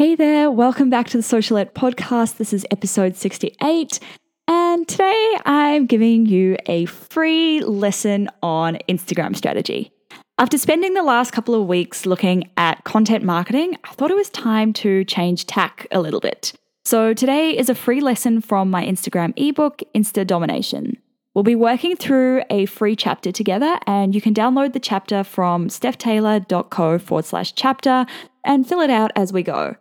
Hey there, welcome back to the Socialette podcast. This is episode 68. And today I'm giving you a free lesson on Instagram strategy. After spending the last couple of weeks looking at content marketing, I thought it was time to change tack a little bit. So today is a free lesson from my Instagram ebook, Insta Domination. We'll be working through a free chapter together, and you can download the chapter from stephtaylor.co forward slash chapter and fill it out as we go.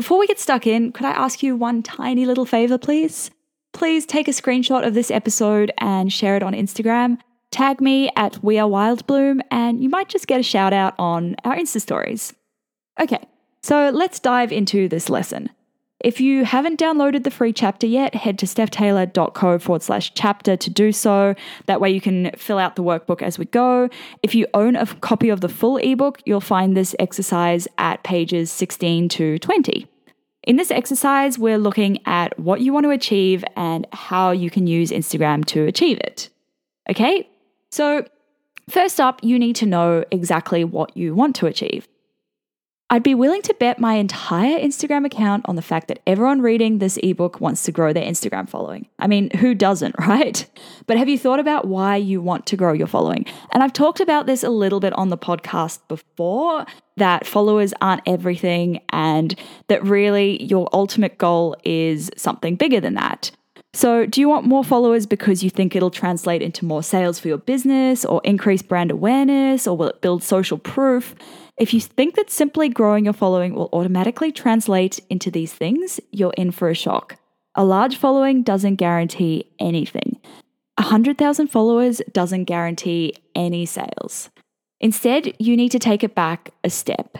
Before we get stuck in, could I ask you one tiny little favor, please? Please take a screenshot of this episode and share it on Instagram. Tag me at We Are Wildbloom, and you might just get a shout out on our Insta stories. Okay, so let's dive into this lesson. If you haven't downloaded the free chapter yet, head to stephtaylor.co forward slash chapter to do so. That way you can fill out the workbook as we go. If you own a copy of the full ebook, you'll find this exercise at pages 16 to 20. In this exercise, we're looking at what you want to achieve and how you can use Instagram to achieve it. Okay, so first up, you need to know exactly what you want to achieve. I'd be willing to bet my entire Instagram account on the fact that everyone reading this ebook wants to grow their Instagram following. I mean, who doesn't, right? But have you thought about why you want to grow your following? And I've talked about this a little bit on the podcast before that followers aren't everything and that really your ultimate goal is something bigger than that. So, do you want more followers because you think it'll translate into more sales for your business or increase brand awareness or will it build social proof? If you think that simply growing your following will automatically translate into these things, you're in for a shock. A large following doesn't guarantee anything. 100,000 followers doesn't guarantee any sales. Instead, you need to take it back a step.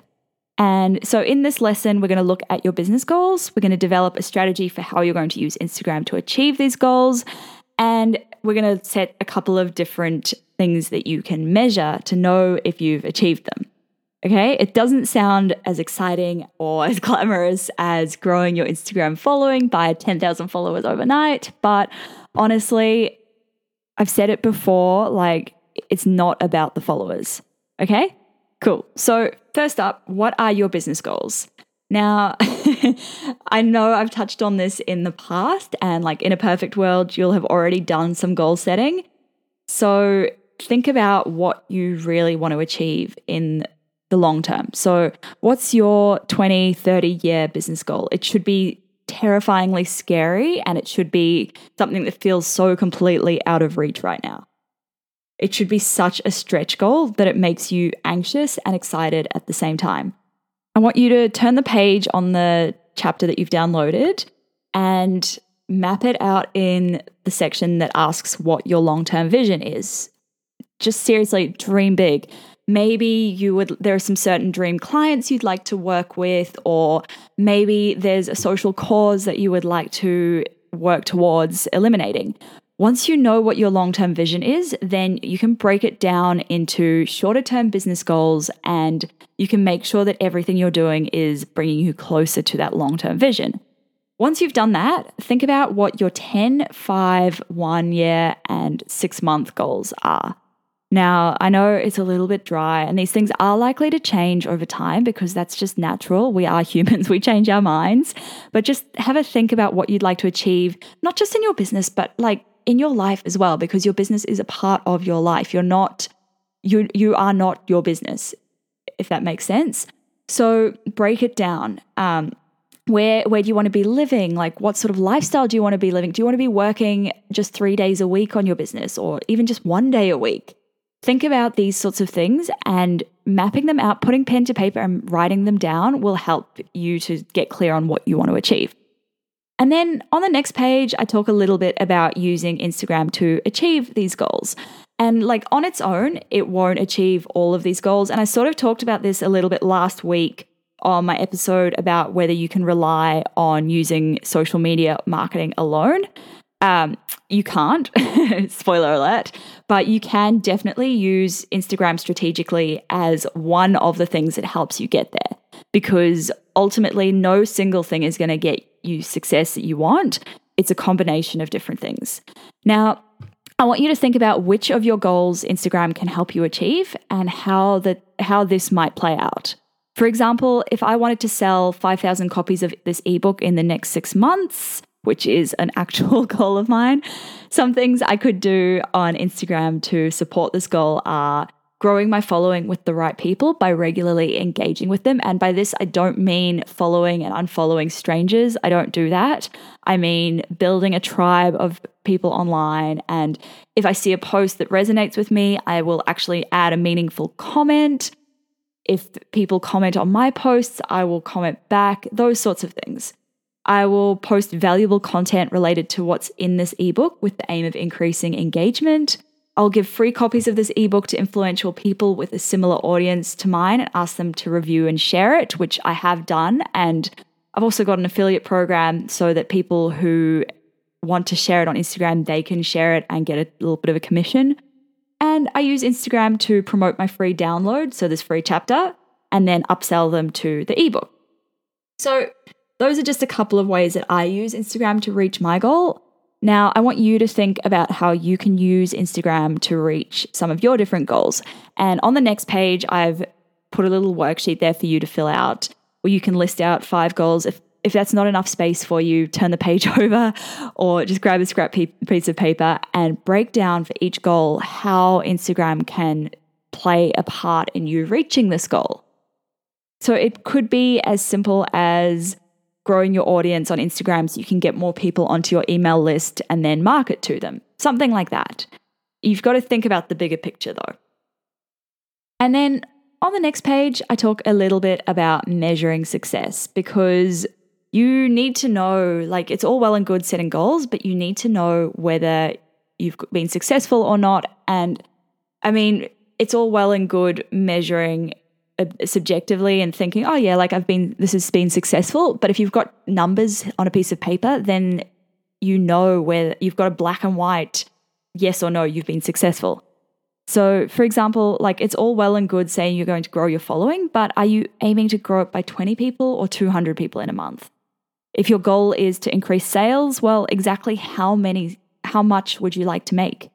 And so, in this lesson, we're going to look at your business goals. We're going to develop a strategy for how you're going to use Instagram to achieve these goals. And we're going to set a couple of different things that you can measure to know if you've achieved them. Okay, it doesn't sound as exciting or as glamorous as growing your Instagram following by 10,000 followers overnight, but honestly, I've said it before like, it's not about the followers. Okay, cool. So, first up, what are your business goals? Now, I know I've touched on this in the past, and like in a perfect world, you'll have already done some goal setting. So, think about what you really want to achieve in the long term. So, what's your 20, 30 year business goal? It should be terrifyingly scary and it should be something that feels so completely out of reach right now. It should be such a stretch goal that it makes you anxious and excited at the same time. I want you to turn the page on the chapter that you've downloaded and map it out in the section that asks what your long term vision is. Just seriously, dream big maybe you would there are some certain dream clients you'd like to work with or maybe there's a social cause that you would like to work towards eliminating once you know what your long-term vision is then you can break it down into shorter-term business goals and you can make sure that everything you're doing is bringing you closer to that long-term vision once you've done that, think about what your 10, 5, 1 year, and 6 month goals are. Now, I know it's a little bit dry, and these things are likely to change over time because that's just natural. We are humans, we change our minds. But just have a think about what you'd like to achieve, not just in your business, but like in your life as well, because your business is a part of your life. You're not, you, you are not your business, if that makes sense. So break it down. Um, where where do you want to be living like what sort of lifestyle do you want to be living do you want to be working just 3 days a week on your business or even just one day a week Think about these sorts of things and mapping them out, putting pen to paper and writing them down will help you to get clear on what you want to achieve. And then on the next page, I talk a little bit about using Instagram to achieve these goals. And like on its own, it won't achieve all of these goals. And I sort of talked about this a little bit last week on my episode about whether you can rely on using social media marketing alone. Um, you can't, spoiler alert, but you can definitely use Instagram strategically as one of the things that helps you get there because ultimately, no single thing is going to get you success that you want. It's a combination of different things. Now, I want you to think about which of your goals Instagram can help you achieve and how that how this might play out. For example, if I wanted to sell 5,000 copies of this ebook in the next 6 months, which is an actual goal of mine. Some things I could do on Instagram to support this goal are growing my following with the right people by regularly engaging with them. And by this, I don't mean following and unfollowing strangers. I don't do that. I mean building a tribe of people online. And if I see a post that resonates with me, I will actually add a meaningful comment. If people comment on my posts, I will comment back, those sorts of things. I will post valuable content related to what's in this ebook with the aim of increasing engagement. I'll give free copies of this ebook to influential people with a similar audience to mine and ask them to review and share it, which I have done. And I've also got an affiliate program so that people who want to share it on Instagram, they can share it and get a little bit of a commission. And I use Instagram to promote my free download, so this free chapter, and then upsell them to the ebook. So those are just a couple of ways that I use Instagram to reach my goal. Now, I want you to think about how you can use Instagram to reach some of your different goals. And on the next page, I've put a little worksheet there for you to fill out where you can list out five goals. If, if that's not enough space for you, turn the page over or just grab a scrap piece of paper and break down for each goal how Instagram can play a part in you reaching this goal. So it could be as simple as growing your audience on Instagram so you can get more people onto your email list and then market to them. Something like that. You've got to think about the bigger picture though. And then on the next page, I talk a little bit about measuring success because you need to know like it's all well and good setting goals, but you need to know whether you've been successful or not. And I mean, it's all well and good measuring Uh, subjectively and thinking, oh yeah, like I've been, this has been successful. But if you've got numbers on a piece of paper, then you know where you've got a black and white yes or no, you've been successful. So, for example, like it's all well and good saying you're going to grow your following, but are you aiming to grow it by 20 people or 200 people in a month? If your goal is to increase sales, well, exactly how many, how much would you like to make?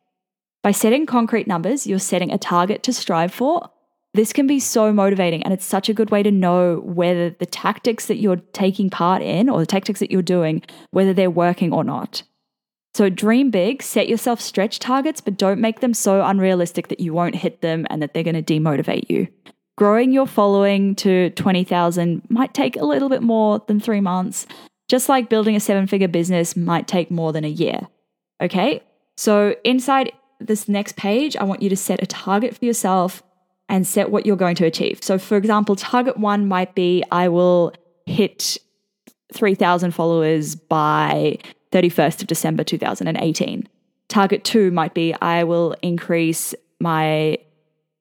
By setting concrete numbers, you're setting a target to strive for this can be so motivating and it's such a good way to know whether the tactics that you're taking part in or the tactics that you're doing, whether they're working or not. So dream big, set yourself stretch targets, but don't make them so unrealistic that you won't hit them and that they're going to demotivate you. Growing your following to 20,000 might take a little bit more than three months, just like building a seven figure business might take more than a year. Okay? So inside this next page, I want you to set a target for yourself and set what you're going to achieve. So, for example, target one might be I will hit 3,000 followers by 31st of December 2018. Target two might be I will increase my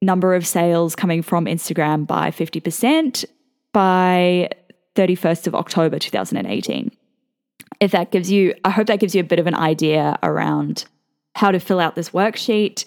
number of sales coming from Instagram by 50% by 31st of October 2018. If that gives you, I hope that gives you a bit of an idea around how to fill out this worksheet.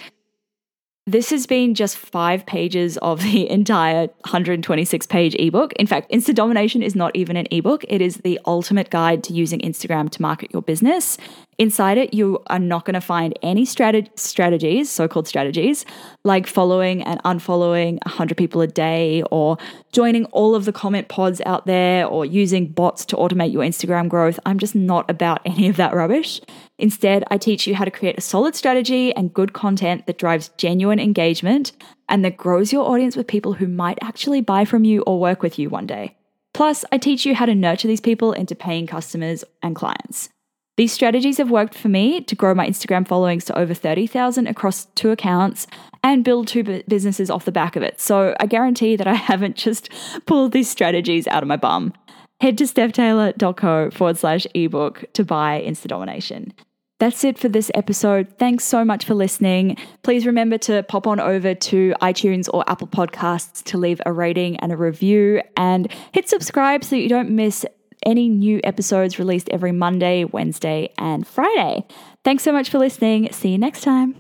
This has been just five pages of the entire 126 page ebook. In fact, Insta Domination is not even an ebook, it is the ultimate guide to using Instagram to market your business. Inside it, you are not going to find any strat- strategies, so called strategies, like following and unfollowing 100 people a day, or joining all of the comment pods out there, or using bots to automate your Instagram growth. I'm just not about any of that rubbish. Instead, I teach you how to create a solid strategy and good content that drives genuine engagement and that grows your audience with people who might actually buy from you or work with you one day. Plus, I teach you how to nurture these people into paying customers and clients. These strategies have worked for me to grow my Instagram followings to over 30,000 across two accounts and build two businesses off the back of it. So I guarantee that I haven't just pulled these strategies out of my bum. Head to stephtaylor.co forward slash ebook to buy Insta Domination. That's it for this episode. Thanks so much for listening. Please remember to pop on over to iTunes or Apple Podcasts to leave a rating and a review and hit subscribe so you don't miss any new episodes released every Monday, Wednesday, and Friday. Thanks so much for listening. See you next time.